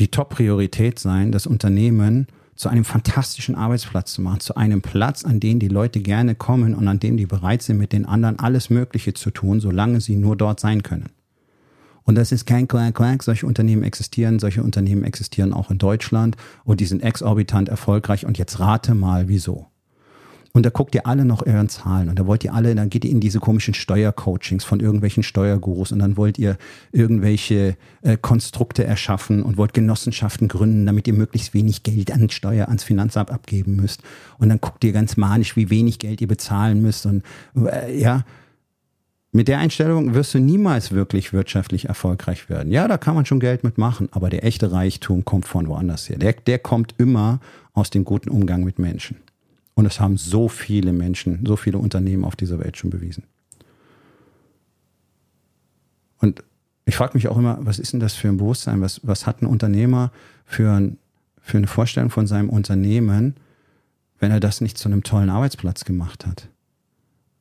die Top-Priorität sein, das Unternehmen zu einem fantastischen Arbeitsplatz zu machen, zu einem Platz, an den die Leute gerne kommen und an dem die bereit sind, mit den anderen alles Mögliche zu tun, solange sie nur dort sein können. Und das ist kein Quack, Quack. Solche Unternehmen existieren. Solche Unternehmen existieren auch in Deutschland und die sind exorbitant erfolgreich. Und jetzt rate mal, wieso. Und da guckt ihr alle noch euren Zahlen und da wollt ihr alle, dann geht ihr in diese komischen Steuercoachings von irgendwelchen Steuergurus und dann wollt ihr irgendwelche äh, Konstrukte erschaffen und wollt Genossenschaften gründen, damit ihr möglichst wenig Geld an Steuer ans Finanzamt abgeben müsst. Und dann guckt ihr ganz manisch, wie wenig Geld ihr bezahlen müsst und äh, ja, mit der Einstellung wirst du niemals wirklich wirtschaftlich erfolgreich werden. Ja, da kann man schon Geld mitmachen, aber der echte Reichtum kommt von woanders her. Der, der kommt immer aus dem guten Umgang mit Menschen. Und es haben so viele Menschen, so viele Unternehmen auf dieser Welt schon bewiesen. Und ich frage mich auch immer, was ist denn das für ein Bewusstsein? Was, was hat ein Unternehmer für, ein, für eine Vorstellung von seinem Unternehmen, wenn er das nicht zu einem tollen Arbeitsplatz gemacht hat?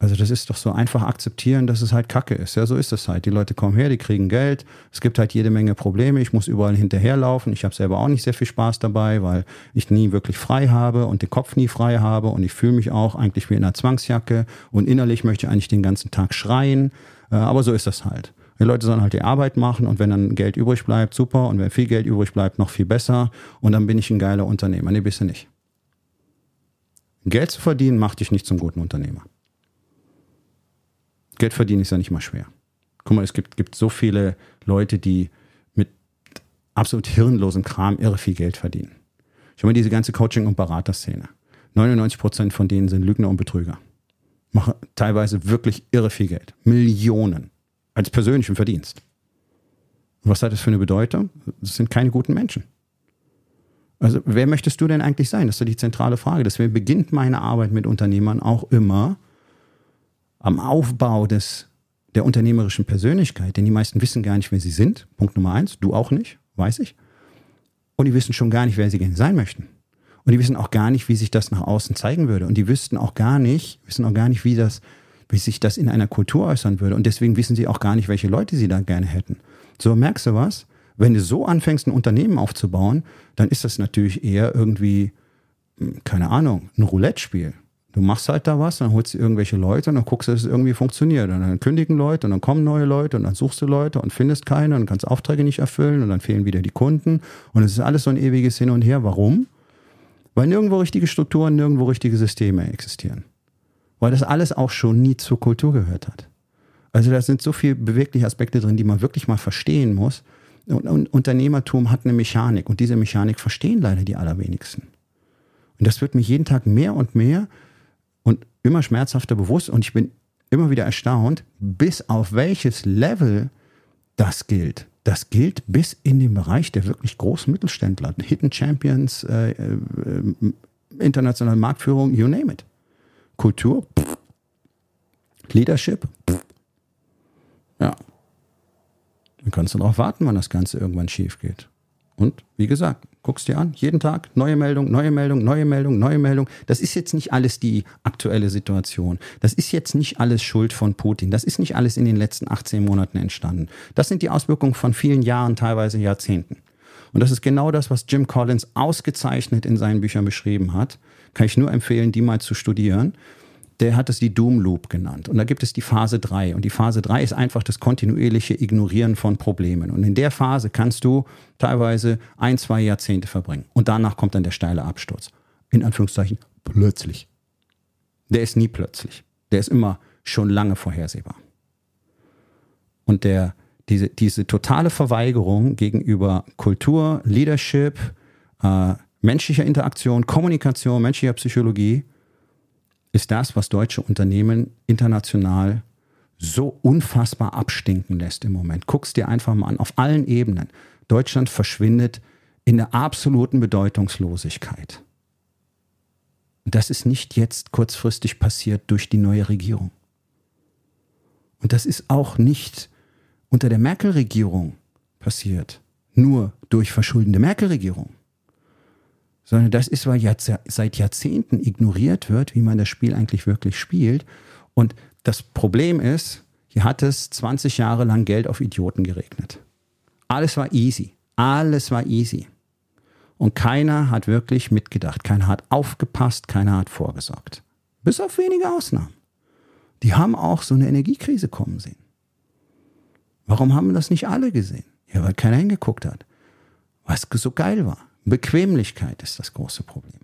Also das ist doch so einfach akzeptieren, dass es halt Kacke ist. Ja, so ist es halt. Die Leute kommen her, die kriegen Geld. Es gibt halt jede Menge Probleme. Ich muss überall hinterherlaufen. Ich habe selber auch nicht sehr viel Spaß dabei, weil ich nie wirklich frei habe und den Kopf nie frei habe. Und ich fühle mich auch eigentlich wie in einer Zwangsjacke. Und innerlich möchte ich eigentlich den ganzen Tag schreien. Äh, aber so ist das halt. Die Leute sollen halt die Arbeit machen und wenn dann Geld übrig bleibt, super. Und wenn viel Geld übrig bleibt, noch viel besser. Und dann bin ich ein geiler Unternehmer. Nee, bist du nicht. Geld zu verdienen macht dich nicht zum guten Unternehmer. Geld verdienen ist ja nicht mal schwer. Guck mal, es gibt, gibt so viele Leute, die mit absolut hirnlosem Kram irre viel Geld verdienen. Ich meine, diese ganze Coaching- und Beraterszene. 99 Prozent von denen sind Lügner und Betrüger. Machen teilweise wirklich irre viel Geld. Millionen. Als persönlichen Verdienst. Und was hat das für eine Bedeutung? Das sind keine guten Menschen. Also, wer möchtest du denn eigentlich sein? Das ist ja die zentrale Frage. Deswegen beginnt meine Arbeit mit Unternehmern auch immer am Aufbau des, der unternehmerischen Persönlichkeit. Denn die meisten wissen gar nicht, wer sie sind. Punkt Nummer eins. Du auch nicht, weiß ich. Und die wissen schon gar nicht, wer sie gerne sein möchten. Und die wissen auch gar nicht, wie sich das nach außen zeigen würde. Und die wüssten auch gar nicht, wissen auch gar nicht, wie das, wie sich das in einer Kultur äußern würde. Und deswegen wissen sie auch gar nicht, welche Leute sie da gerne hätten. So, merkst du was? Wenn du so anfängst, ein Unternehmen aufzubauen, dann ist das natürlich eher irgendwie, hm, keine Ahnung, ein Roulette-Spiel. Du machst halt da was, dann holst du irgendwelche Leute und dann guckst du, dass es irgendwie funktioniert. Und dann kündigen Leute und dann kommen neue Leute und dann suchst du Leute und findest keine und kannst Aufträge nicht erfüllen und dann fehlen wieder die Kunden. Und es ist alles so ein ewiges Hin und Her. Warum? Weil nirgendwo richtige Strukturen, nirgendwo richtige Systeme existieren. Weil das alles auch schon nie zur Kultur gehört hat. Also da sind so viele bewegliche Aspekte drin, die man wirklich mal verstehen muss. Und, und Unternehmertum hat eine Mechanik und diese Mechanik verstehen leider die allerwenigsten. Und das wird mich jeden Tag mehr und mehr immer schmerzhafter bewusst und ich bin immer wieder erstaunt, bis auf welches Level das gilt. Das gilt bis in den Bereich der wirklich großen Mittelständler, Hidden Champions, äh, äh, internationale Marktführung, you name it. Kultur, pff. Leadership, pff. ja. Dann kannst du darauf warten, wann das Ganze irgendwann schief geht. Und wie gesagt, guckst dir an, jeden Tag neue Meldung, neue Meldung, neue Meldung, neue Meldung. Das ist jetzt nicht alles die aktuelle Situation. Das ist jetzt nicht alles Schuld von Putin. Das ist nicht alles in den letzten 18 Monaten entstanden. Das sind die Auswirkungen von vielen Jahren, teilweise Jahrzehnten. Und das ist genau das, was Jim Collins ausgezeichnet in seinen Büchern beschrieben hat. Kann ich nur empfehlen, die mal zu studieren der hat es die Doom Loop genannt. Und da gibt es die Phase 3. Und die Phase 3 ist einfach das kontinuierliche Ignorieren von Problemen. Und in der Phase kannst du teilweise ein, zwei Jahrzehnte verbringen. Und danach kommt dann der steile Absturz. In Anführungszeichen plötzlich. Der ist nie plötzlich. Der ist immer schon lange vorhersehbar. Und der, diese, diese totale Verweigerung gegenüber Kultur, Leadership, äh, menschlicher Interaktion, Kommunikation, menschlicher Psychologie, ist das, was deutsche Unternehmen international so unfassbar abstinken lässt im Moment. Guck's dir einfach mal an, auf allen Ebenen. Deutschland verschwindet in der absoluten Bedeutungslosigkeit. Das ist nicht jetzt kurzfristig passiert durch die neue Regierung. Und das ist auch nicht unter der Merkel-Regierung passiert, nur durch verschuldende Merkel-Regierung sondern das ist, weil seit Jahrzehnten ignoriert wird, wie man das Spiel eigentlich wirklich spielt. Und das Problem ist, hier hat es 20 Jahre lang Geld auf Idioten geregnet. Alles war easy. Alles war easy. Und keiner hat wirklich mitgedacht. Keiner hat aufgepasst. Keiner hat vorgesorgt. Bis auf wenige Ausnahmen. Die haben auch so eine Energiekrise kommen sehen. Warum haben das nicht alle gesehen? Ja, weil keiner hingeguckt hat. Was so geil war. Bequemlichkeit ist das große Problem.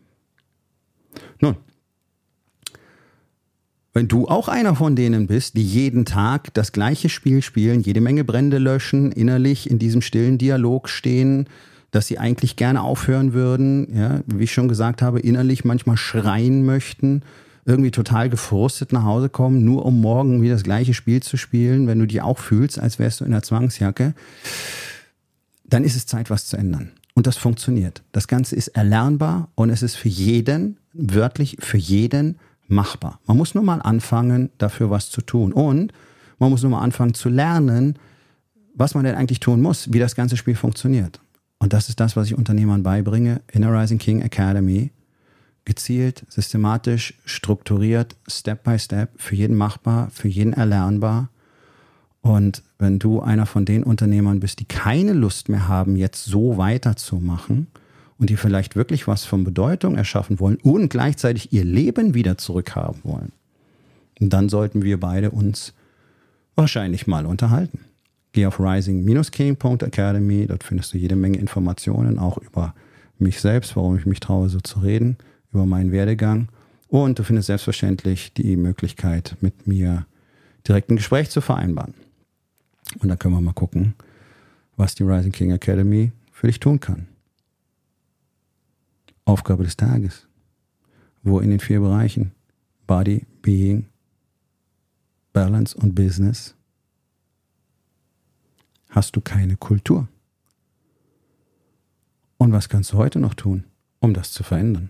Nun, wenn du auch einer von denen bist, die jeden Tag das gleiche Spiel spielen, jede Menge Brände löschen, innerlich in diesem stillen Dialog stehen, dass sie eigentlich gerne aufhören würden, ja, wie ich schon gesagt habe, innerlich manchmal schreien möchten, irgendwie total gefrustet nach Hause kommen, nur um morgen wieder das gleiche Spiel zu spielen, wenn du dich auch fühlst, als wärst du in der Zwangsjacke, dann ist es Zeit, was zu ändern. Und das funktioniert. Das Ganze ist erlernbar und es ist für jeden, wörtlich für jeden machbar. Man muss nur mal anfangen, dafür was zu tun. Und man muss nur mal anfangen zu lernen, was man denn eigentlich tun muss, wie das ganze Spiel funktioniert. Und das ist das, was ich Unternehmern beibringe in der Rising King Academy. Gezielt, systematisch, strukturiert, Step by Step, für jeden machbar, für jeden erlernbar. Und wenn du einer von den Unternehmern bist, die keine Lust mehr haben, jetzt so weiterzumachen und die vielleicht wirklich was von Bedeutung erschaffen wollen und gleichzeitig ihr Leben wieder zurückhaben wollen, dann sollten wir beide uns wahrscheinlich mal unterhalten. Geh auf rising-king.academy, dort findest du jede Menge Informationen, auch über mich selbst, warum ich mich traue, so zu reden, über meinen Werdegang. Und du findest selbstverständlich die Möglichkeit, mit mir direkt ein Gespräch zu vereinbaren. Und dann können wir mal gucken, was die Rising King Academy für dich tun kann. Aufgabe des Tages. Wo in den vier Bereichen Body, Being, Balance und Business hast du keine Kultur. Und was kannst du heute noch tun, um das zu verändern?